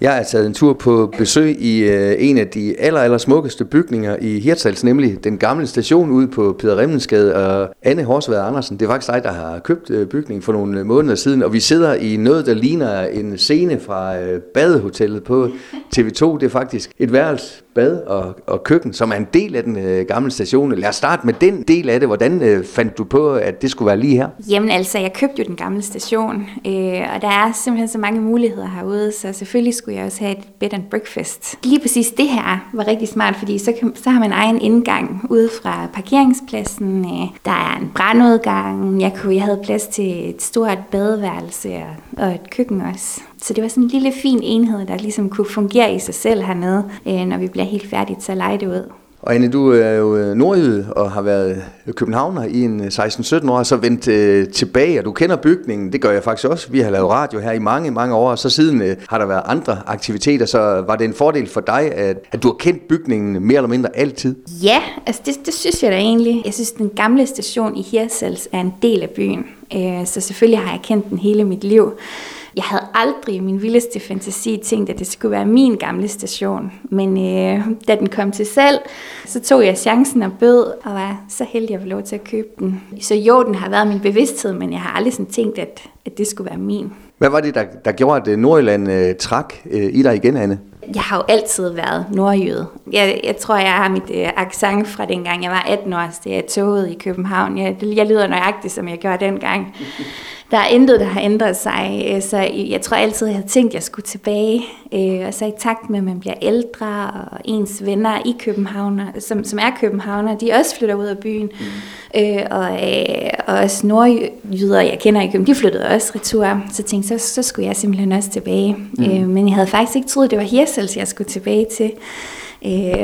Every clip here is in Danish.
Jeg er taget en tur på besøg i øh, en af de aller, aller smukkeste bygninger i Hirtshals, nemlig den gamle station ude på Peter Remmensgade og Anne Horsvad Andersen. Det er faktisk dig, der har købt øh, bygningen for nogle øh, måneder siden, og vi sidder i noget, der ligner en scene fra øh, badehotellet på TV2. Det er faktisk et værelse, bad og, og køkken, som er en del af den øh, gamle station. Lad os starte med den del af det. Hvordan øh, fandt du på, at det skulle være lige her? Jamen altså, jeg købte jo den gamle station, øh, og der er simpelthen så mange muligheder herude, så selvfølgelig skulle jeg også have et bed and breakfast. Lige præcis det her var rigtig smart, fordi så, kan, så har man egen indgang ude fra parkeringspladsen. Øh, der er en brandudgang. Jeg, kunne, jeg havde plads til et stort badeværelse og, og et køkken også. Så det var sådan en lille fin enhed, der ligesom kunne fungere i sig selv hernede, øh, når vi bliver helt færdige til lege det ud. Og Anne, du er jo øh, nordjyde og har været københavner i en øh, 16-17 år, og så vendt øh, tilbage, og du kender bygningen, det gør jeg faktisk også. Vi har lavet radio her i mange, mange år, og så siden øh, har der været andre aktiviteter, så var det en fordel for dig, at, at du har kendt bygningen mere eller mindre altid? Ja, altså det, det synes jeg da egentlig. Jeg synes, den gamle station i Hirsals er en del af byen, øh, så selvfølgelig har jeg kendt den hele mit liv. Jeg havde aldrig i min vildeste fantasi tænkt, at det skulle være min gamle station. Men øh, da den kom til salg, så tog jeg chancen og bød, og var så heldig at få lov til at købe den. Så jo, den har været min bevidsthed, men jeg har aldrig sådan tænkt, at, at det skulle være min. Hvad var det, der, der gjorde, at øh, Nordjylland øh, trak øh, i dig igen, Anne? Jeg har jo altid været nordjyde. Jeg, jeg tror, jeg har mit øh, accent fra dengang jeg var 18 år, så jeg togede i København. Jeg, jeg lyder nøjagtigt, som jeg gjorde dengang. Der er intet, der har ændret sig, øh, så jeg tror altid, jeg havde tænkt, at jeg skulle tilbage. Øh, og så i takt med, at man bliver ældre, og ens venner i København, som, som er københavner, de også flytter ud af byen. Mm. Og, og også nordjyder, jeg kender i København, de flyttede også retur. Så tænkte så, så skulle jeg simpelthen også tilbage. Mm. Men jeg havde faktisk ikke troet, det var Hirsels, jeg skulle tilbage til.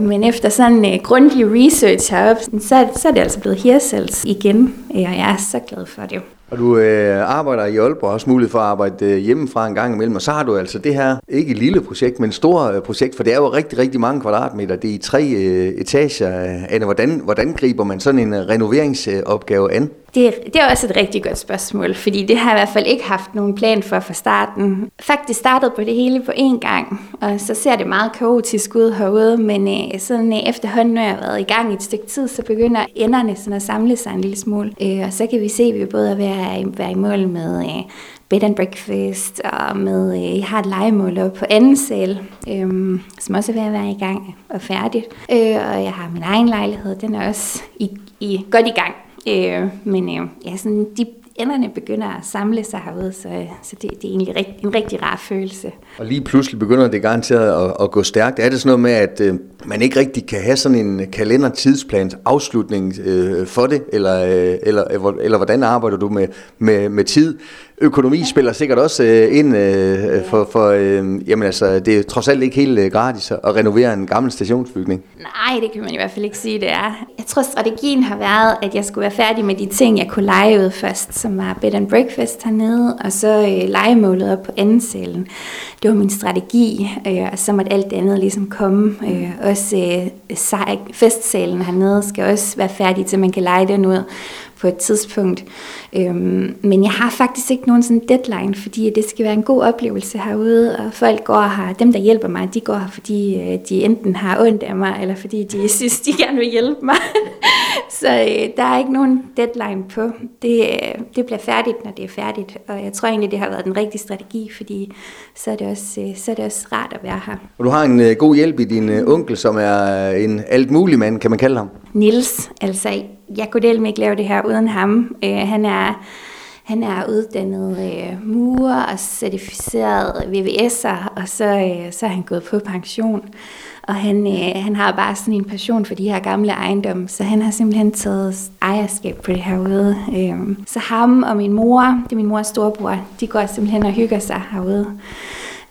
men efter sådan en grundig research heroppe, så, så er det altså blevet Hirsels igen, og jeg er så glad for det. Og du øh, arbejder i Aalborg, også mulighed for at arbejde øh, hjemmefra en gang imellem, og så har du altså det her, ikke et lille projekt, men et stort øh, projekt, for det er jo rigtig, rigtig mange kvadratmeter, det er i tre øh, etager. Anne, hvordan, hvordan griber man sådan en øh, renoveringsopgave an? Det, det er også et rigtig godt spørgsmål, fordi det har jeg i hvert fald ikke haft nogen plan for fra starten. Faktisk startede på det hele på én gang, og så ser det meget kaotisk ud herude, men øh, sådan øh, efterhånden, når jeg har været i gang i et stykke tid, så begynder enderne sådan at samle sig en lille smule. Øh, og så kan vi se, at vi både er ved at være i mål med øh, bed and breakfast, og med, øh, jeg har et legemål op på anden sal, øh, som også er ved at være i gang og færdigt. Øh, og jeg har min egen lejlighed, den er også i, i, godt i gang. Øh, men øh, ja, sådan, de enderne begynder at samle sig herude, så, så det, det er egentlig rigt, en rigtig rar følelse. Og lige pludselig begynder det garanteret at, at gå stærkt. Er det sådan noget med, at øh, man ikke rigtig kan have sådan en kalendertidsplans afslutning øh, for det, eller, øh, eller, øh, eller, eller hvordan arbejder du med, med, med tid? Økonomi spiller sikkert også øh, ind øh, øh, for, for øh, jamen altså, det er trods alt ikke helt øh, gratis at renovere en gammel stationsbygning. Nej, det kan man i hvert fald ikke sige, det er. Jeg tror, strategien har været, at jeg skulle være færdig med de ting, jeg kunne lege ud først, som var bed and breakfast hernede, og så øh, legemålet op på anden salen. Det var min strategi, øh, og så måtte alt det andet ligesom komme. Øh, også øh, festsalen hernede skal også være færdig, til man kan lege den ud på et tidspunkt. Øhm, men jeg har faktisk ikke nogen sådan deadline, fordi det skal være en god oplevelse herude, og folk går her, dem der hjælper mig, de går her, fordi øh, de enten har ondt af mig, eller fordi de synes, de gerne vil hjælpe mig. Så øh, der er ikke nogen deadline på. Det, øh, det bliver færdigt, når det er færdigt, og jeg tror egentlig, det har været den rigtige strategi, fordi så er det også, øh, så er det også rart at være her. Og du har en øh, god hjælp i din øh, onkel, som er en alt mulig mand, kan man kalde ham? Nils, altså jeg kunne dele ikke lave det her uden ham. Øh, han er han er uddannet øh, murer og certificeret VVS'er, og så, øh, så er han gået på pension. Og han, øh, han har bare sådan en passion for de her gamle ejendomme, så han har simpelthen taget ejerskab på det herude. Øh, så ham og min mor, det er min mors storebror, de går simpelthen og hygger sig herude.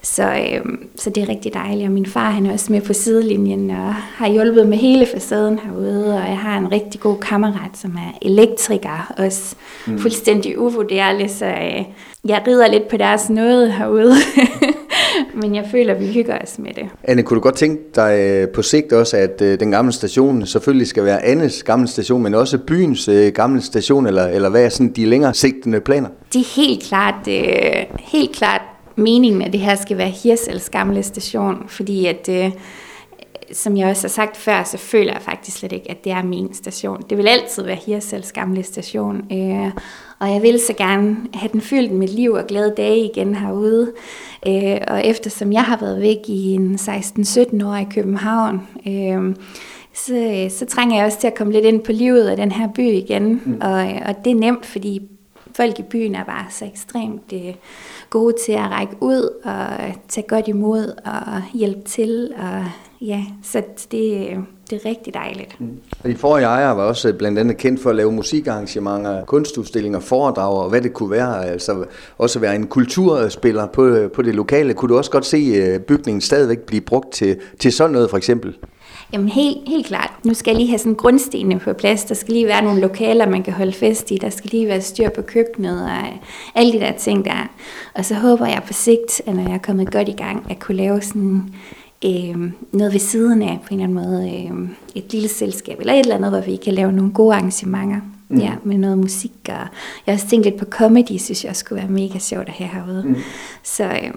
Så, øh, så det er rigtig dejligt, og min far han er også med på sidelinjen og har hjulpet med hele facaden herude, og jeg har en rigtig god kammerat, som er elektriker, også mm. fuldstændig uvurderlig, så øh, jeg rider lidt på deres noget herude. Men jeg føler, at vi hygger os med det. Anne, kunne du godt tænke dig øh, på sigt også, at øh, den gamle station selvfølgelig skal være Annes gamle station, men også byens øh, gamle station, eller, eller hvad er sådan de længere sigtende planer? De er helt klart, helt klart meningen, at det her skal være Hirsels gamle station, fordi at, øh, som jeg også har sagt før, så føler jeg faktisk slet ikke, at det er min station. Det vil altid være Hirsels gamle station, øh, og jeg vil så gerne have den fyldt med liv og glade dage igen herude. Øh, og eftersom jeg har været væk i en 16-17 år i København, øh, så, så trænger jeg også til at komme lidt ind på livet af den her by igen. Mm. Og, og det er nemt, fordi folk i byen er bare så ekstremt øh, gode til at række ud og tage godt imod og hjælpe til. Og ja, så det, det er rigtig dejligt. Mm. De forrige ejere var også blandt andet kendt for at lave musikarrangementer, kunstudstillinger, foredrag og hvad det kunne være. Altså også være en kulturspiller på, på det lokale. Kunne du også godt se øh, bygningen stadigvæk blive brugt til, til sådan noget for eksempel? Jamen helt, helt klart. Nu skal jeg lige have sådan grundstenene på plads. Der skal lige være nogle lokaler, man kan holde fest i. Der skal lige være styr på køkkenet og alle de der ting der. Og så håber jeg på sigt, at når jeg er kommet godt i gang, at kunne lave sådan øh, noget ved siden af på en eller anden måde. Øh, et lille selskab eller et eller andet, hvor vi kan lave nogle gode arrangementer. Mm. Ja, med noget musik. Og jeg har også tænkt lidt på comedy, synes jeg skulle være mega sjovt at have herude. Mm. Så øh,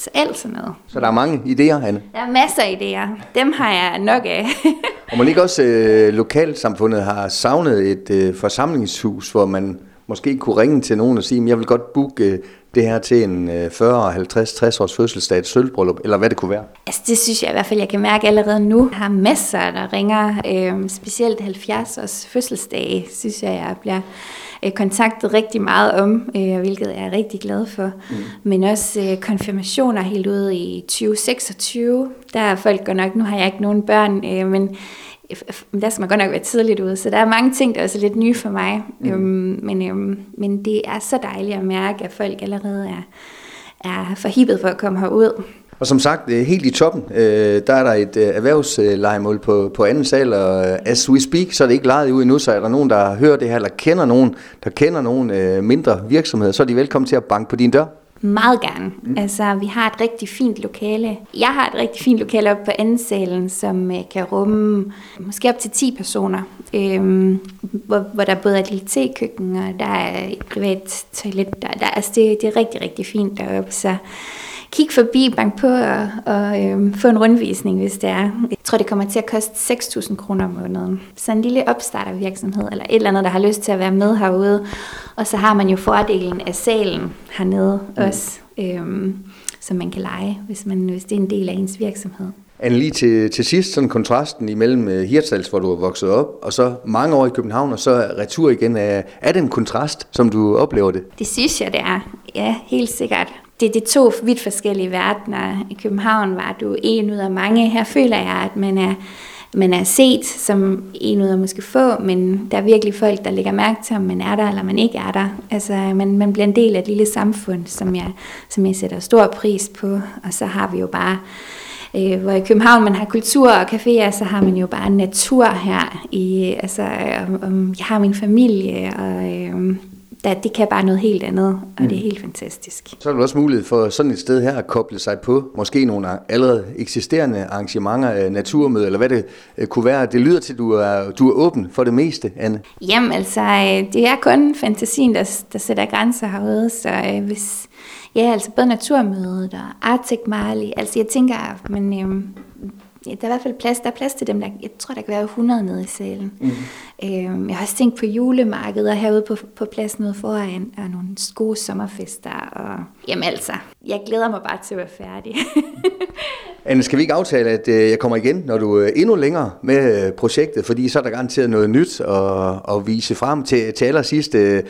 så alt sådan noget. Så der er mange idéer, Hanne? Der er masser af idéer. Dem har jeg nok af. og man ikke også øh, lokalsamfundet har savnet et øh, forsamlingshus, hvor man måske kunne ringe til nogen og sige, jeg vil godt booke øh, det her til en 40, 50, 60 års fødselsdag, et sølvbryllup, eller hvad det kunne være? Altså det synes jeg i hvert fald, jeg kan mærke allerede nu. Jeg har masser, der ringer, øh, specielt 70 års fødselsdag, synes jeg, jeg bliver øh, kontaktet rigtig meget om, øh, hvilket jeg er rigtig glad for. Mm. Men også øh, konfirmationer helt ude i 2026. Der er folk godt nok, nu har jeg ikke nogen børn, øh, men der skal man godt nok være tidligt ude, så der er mange ting, der er også lidt nye for mig. Mm. Øhm, men, øhm, men det er så dejligt at mærke, at folk allerede er, er forhibet for at komme herud. Og som sagt, øh, helt i toppen, øh, der er der et øh, erhvervslejemål på, på anden sal, og as we speak, så er det ikke lejet ud endnu, så er der nogen, der hører det her, eller kender nogen, der kender nogen mindre virksomheder, så er de velkommen til at banke på din dør. Meget gerne. Mm. Altså, vi har et rigtig fint lokale. Jeg har et rigtig fint lokale oppe på anden salen, som øh, kan rumme måske op til 10 personer. Øhm, hvor, hvor der både er et lille tekøkken, og der er et privat toilet. Der, der, altså, det, det er rigtig, rigtig fint deroppe. Så kig forbi, bank på og, og øhm, få en rundvisning, hvis det er. Jeg tror, det kommer til at koste 6.000 kroner om måneden. Så en lille opstartervirksomhed, eller et eller andet, der har lyst til at være med herude. Og så har man jo fordelen af salen hernede mm. også, øhm, som man kan lege, hvis, man, hvis det er en del af ens virksomhed. Anne, lige til, til sidst, sådan kontrasten imellem uh, Hirtshals, hvor du er vokset op, og så mange år i København, og så retur igen. Er, er det en kontrast, som du oplever det? Det synes jeg, det er. Ja, helt sikkert det er to vidt forskellige verdener. I København var du en ud af mange. Her føler jeg, at man er, man er set som en ud af måske få, men der er virkelig folk, der lægger mærke til, om man er der eller man ikke er der. Altså, man, man bliver en del af et lille samfund, som jeg, som jeg sætter stor pris på. Og så har vi jo bare øh, hvor i København man har kultur og caféer, så har man jo bare natur her. I, altså, um, jeg har min familie, og øh, der, det kan bare noget helt andet, og mm. det er mm. helt fantastisk. Så er der også mulighed for sådan et sted her at koble sig på måske nogle allerede eksisterende arrangementer, naturmøder, eller hvad det øh, kunne være. Det lyder til, at du er, du er åben for det meste, Anne. Jamen altså, øh, det er kun fantasien, der, der sætter grænser herude, så øh, hvis, ja, altså både naturmødet og Arctic Marley, altså jeg tænker, men øhm, der er i hvert fald plads, der er plads til dem, der, jeg tror, der kan være 100 nede i salen. Mm. Øhm, jeg har også tænkt på julemarkeder herude på, på pladsen ude foran, og nogle gode sommerfester, og jamen altså, jeg glæder mig bare til at være færdig. Anne, skal vi ikke aftale, at øh, jeg kommer igen, når du er endnu længere med øh, projektet, fordi så er der garanteret noget nyt at, at vise frem til, til allersidst. Øh,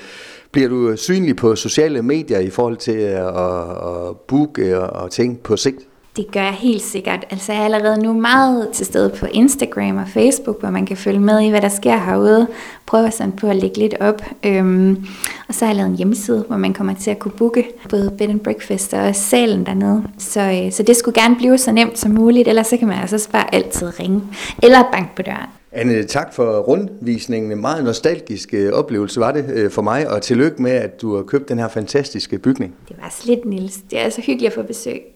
bliver du synlig på sociale medier i forhold til at, at booke og, og ting på sigt? Det gør jeg helt sikkert. Altså jeg er allerede nu meget til stede på Instagram og Facebook, hvor man kan følge med i, hvad der sker herude. Prøver sådan på at lægge lidt op. Øhm, og så har jeg lavet en hjemmeside, hvor man kommer til at kunne booke både bed and breakfast og salen dernede. Så, øh, så det skulle gerne blive så nemt som muligt, ellers så kan man altså bare altid ringe eller banke på døren. Anne, tak for rundvisningen. En meget nostalgisk øh, oplevelse var det øh, for mig, og tillykke med, at du har købt den her fantastiske bygning. Det var slet, Nils. Det er så hyggeligt at få besøg.